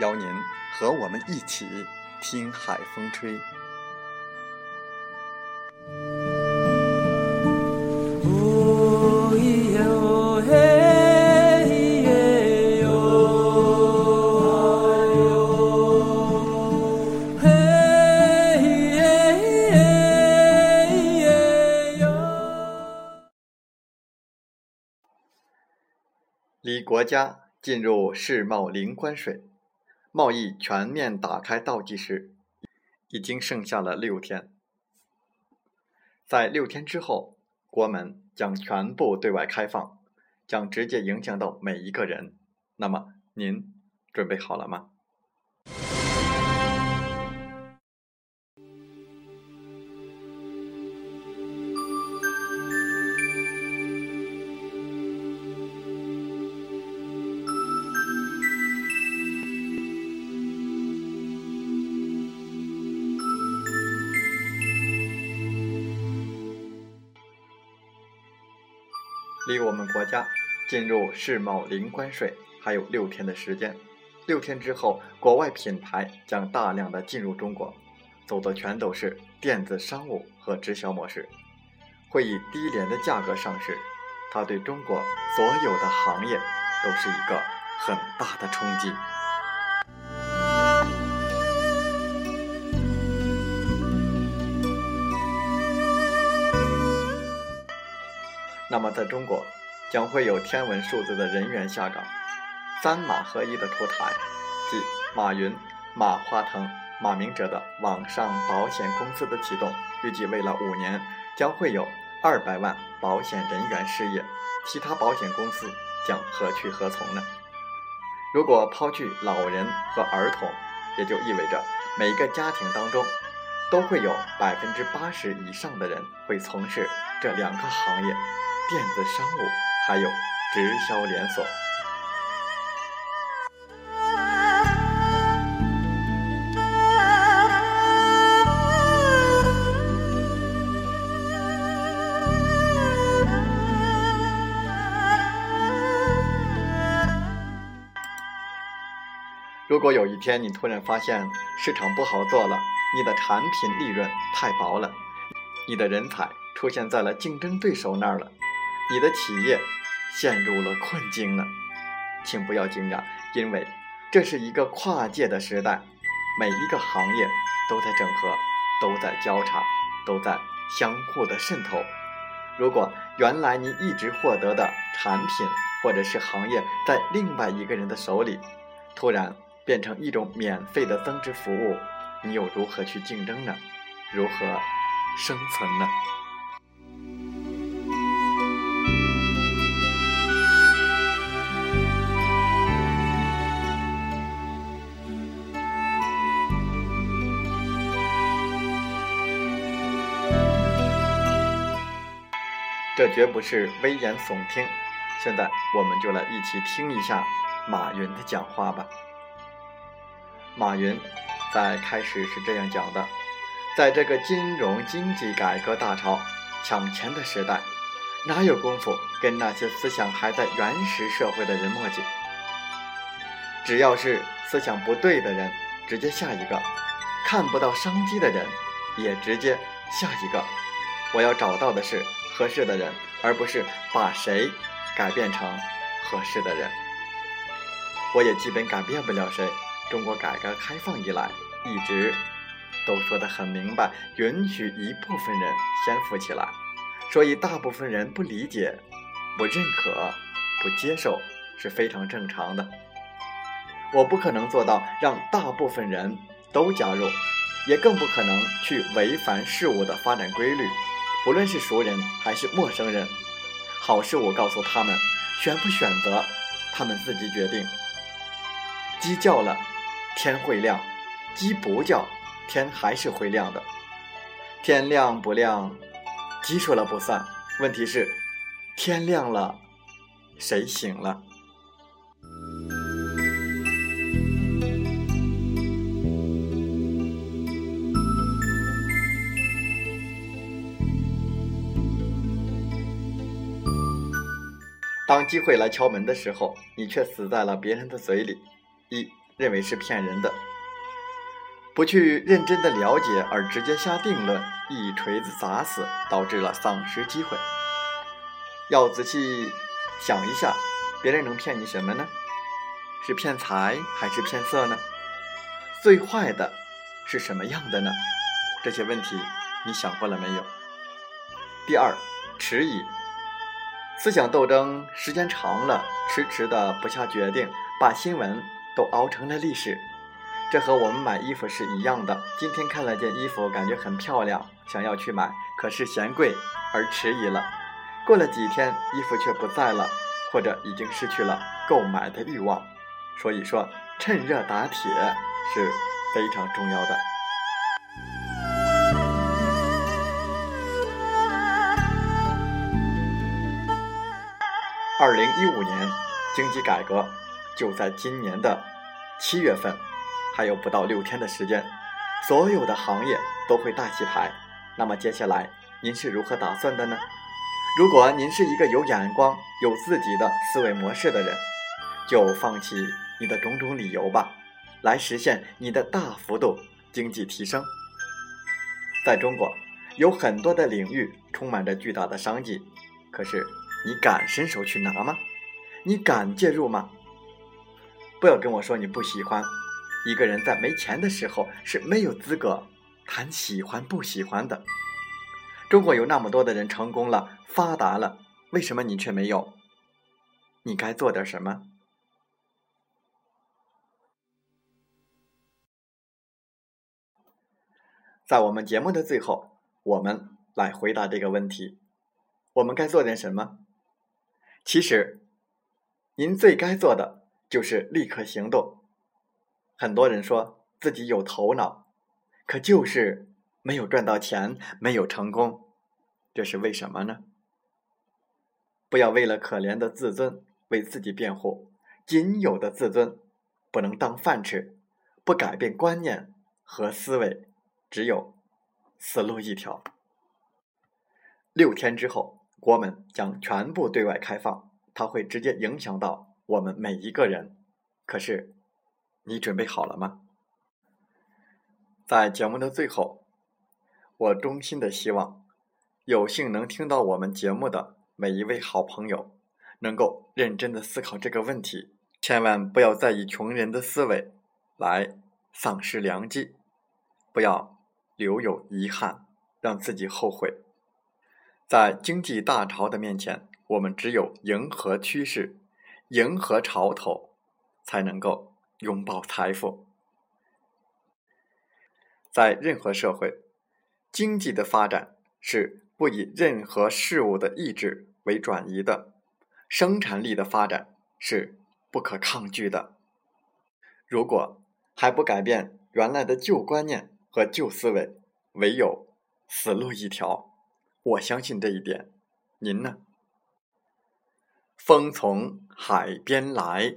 邀您和我们一起听海风吹。离国家进入世贸零关税。贸易全面打开倒计时已经剩下了六天，在六天之后，国门将全部对外开放，将直接影响到每一个人。那么，您准备好了吗？离我们国家进入世贸零关税还有六天的时间，六天之后，国外品牌将大量的进入中国，走的全都是电子商务和直销模式，会以低廉的价格上市，它对中国所有的行业都是一个很大的冲击。那么，在中国将会有天文数字的人员下岗，三马合一的出台，即马云、马化腾、马明哲的网上保险公司的启动，预计未来五年将会有二百万保险人员失业，其他保险公司将何去何从呢？如果抛去老人和儿童，也就意味着每个家庭当中都会有百分之八十以上的人会从事这两个行业。电子商务，还有直销连锁。如果有一天你突然发现市场不好做了，你的产品利润太薄了，你的人才出现在了竞争对手那儿了。你的企业陷入了困境了，请不要惊讶，因为这是一个跨界的时代，每一个行业都在整合，都在交叉，都在相互的渗透。如果原来你一直获得的产品或者是行业在另外一个人的手里，突然变成一种免费的增值服务，你又如何去竞争呢？如何生存呢？这绝不是危言耸听。现在，我们就来一起听一下马云的讲话吧。马云在开始是这样讲的：在这个金融经济改革大潮、抢钱的时代，哪有功夫跟那些思想还在原始社会的人墨迹？只要是思想不对的人，直接下一个；看不到商机的人，也直接下一个。我要找到的是。合适的人，而不是把谁改变成合适的人。我也基本改变不了谁，中国改革开放以来一直都说得很明白，允许一部分人先富起来，所以大部分人不理解、不认可、不接受是非常正常的。我不可能做到让大部分人都加入，也更不可能去违反事物的发展规律，不论是熟人还是陌生人。好事我告诉他们，选不选择，他们自己决定。鸡叫了，天会亮；鸡不叫，天还是会亮的。天亮不亮，鸡说了不算。问题是，天亮了，谁醒了？当机会来敲门的时候，你却死在了别人的嘴里，一认为是骗人的，不去认真的了解而直接下定论，一锤子砸死，导致了丧失机会。要仔细想一下，别人能骗你什么呢？是骗财还是骗色呢？最坏的是什么样的呢？这些问题你想过了没有？第二，迟疑。思想斗争时间长了，迟迟的不下决定，把新闻都熬成了历史。这和我们买衣服是一样的。今天看了件衣服，感觉很漂亮，想要去买，可是嫌贵而迟疑了。过了几天，衣服却不在了，或者已经失去了购买的欲望。所以说，趁热打铁是非常重要的。二零一五年经济改革就在今年的七月份，还有不到六天的时间，所有的行业都会大洗牌。那么接下来您是如何打算的呢？如果您是一个有眼光、有自己的思维模式的人，就放弃你的种种理由吧，来实现你的大幅度经济提升。在中国，有很多的领域充满着巨大的商机，可是。你敢伸手去拿吗？你敢介入吗？不要跟我说你不喜欢。一个人在没钱的时候是没有资格谈喜欢不喜欢的。中国有那么多的人成功了、发达了，为什么你却没有？你该做点什么？在我们节目的最后，我们来回答这个问题：我们该做点什么？其实，您最该做的就是立刻行动。很多人说自己有头脑，可就是没有赚到钱，没有成功，这是为什么呢？不要为了可怜的自尊为自己辩护，仅有的自尊不能当饭吃，不改变观念和思维，只有死路一条。六天之后。国门将全部对外开放，它会直接影响到我们每一个人。可是，你准备好了吗？在节目的最后，我衷心的希望，有幸能听到我们节目的每一位好朋友，能够认真的思考这个问题，千万不要再以穷人的思维来丧失良机，不要留有遗憾，让自己后悔。在经济大潮的面前，我们只有迎合趋势、迎合潮头，才能够拥抱财富。在任何社会，经济的发展是不以任何事物的意志为转移的，生产力的发展是不可抗拒的。如果还不改变原来的旧观念和旧思维，唯有死路一条。我相信这一点，您呢？风从海边来，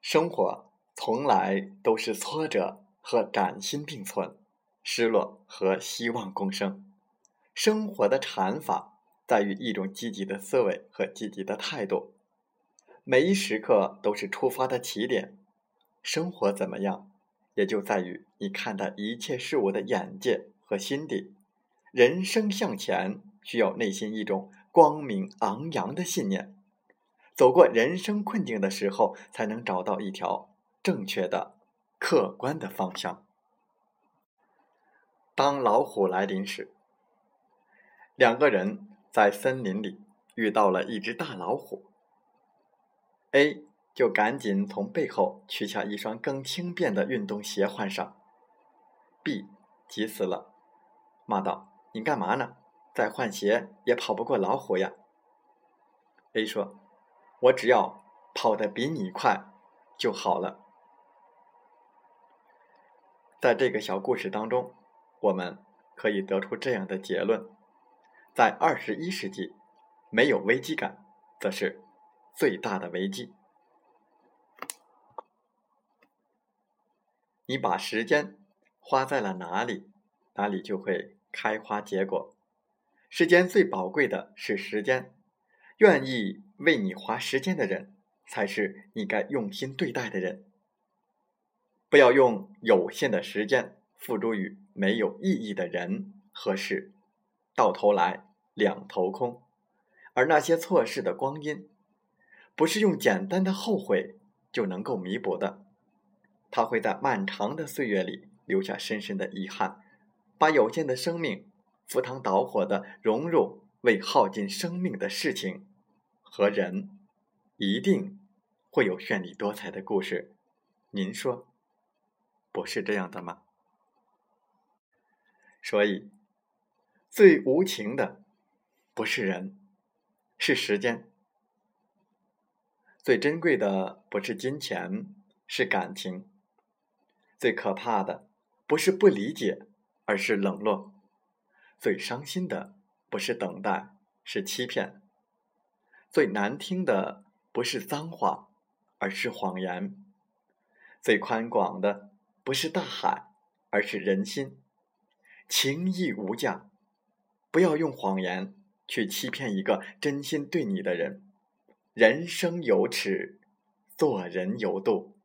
生活从来都是挫折和崭新并存，失落和希望共生。生活的禅法在于一种积极的思维和积极的态度，每一时刻都是出发的起点。生活怎么样？也就在于你看待一切事物的眼界和心底。人生向前，需要内心一种光明昂扬的信念。走过人生困境的时候，才能找到一条正确的、客观的方向。当老虎来临时，两个人在森林里遇到了一只大老虎。A 就赶紧从背后取下一双更轻便的运动鞋换上。B 急死了，骂道：“你干嘛呢？再换鞋也跑不过老虎呀！”A 说：“我只要跑得比你快就好了。”在这个小故事当中。我们可以得出这样的结论：在二十一世纪，没有危机感，则是最大的危机。你把时间花在了哪里，哪里就会开花结果。世间最宝贵的是时间，愿意为你花时间的人，才是你该用心对待的人。不要用有限的时间付诸于。没有意义的人和事，到头来两头空。而那些错失的光阴，不是用简单的后悔就能够弥补的。它会在漫长的岁月里留下深深的遗憾，把有限的生命赴汤蹈火的融入为耗尽生命的事情和人，一定会有绚丽多彩的故事。您说，不是这样的吗？所以，最无情的不是人，是时间；最珍贵的不是金钱，是感情；最可怕的不是不理解，而是冷落；最伤心的不是等待，是欺骗；最难听的不是脏话，而是谎言；最宽广的不是大海，而是人心。情义无价，不要用谎言去欺骗一个真心对你的人。人生有尺，做人有度。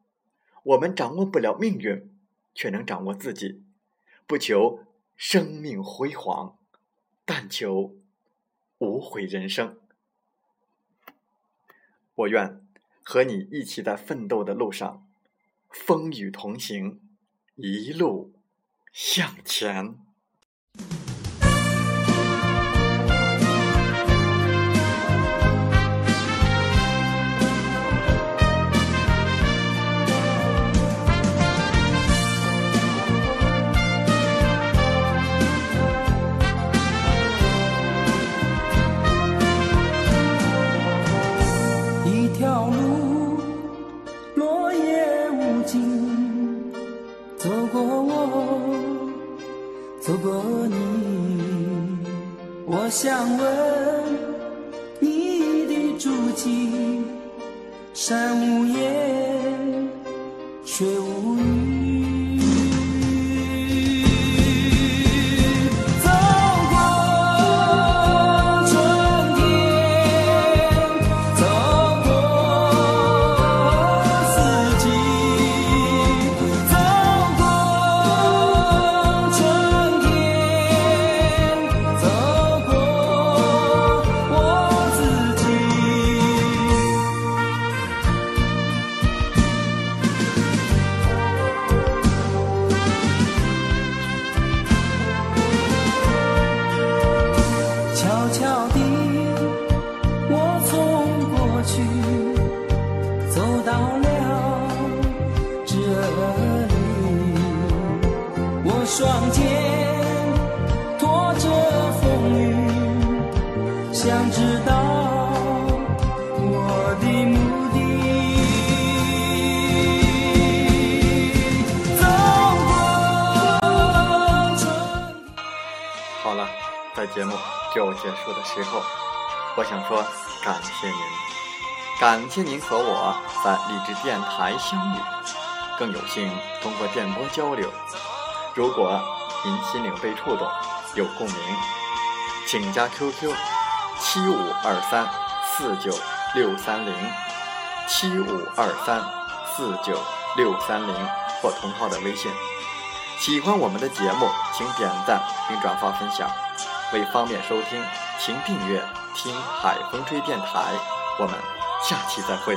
我们掌握不了命运，却能掌握自己。不求生命辉煌，但求无悔人生。我愿和你一起在奋斗的路上，风雨同行，一路向前。好了，在节目就结束的时候，我想说感谢您，感谢您和我在励志电台相遇，更有幸通过电波交流。如果您心灵被触动，有共鸣，请加 QQ 七五二三四九六三零七五二三四九六三零或同号的微信。喜欢我们的节目，请点赞并转发分享。为方便收听，请订阅“听海风吹电台”。我们下期再会。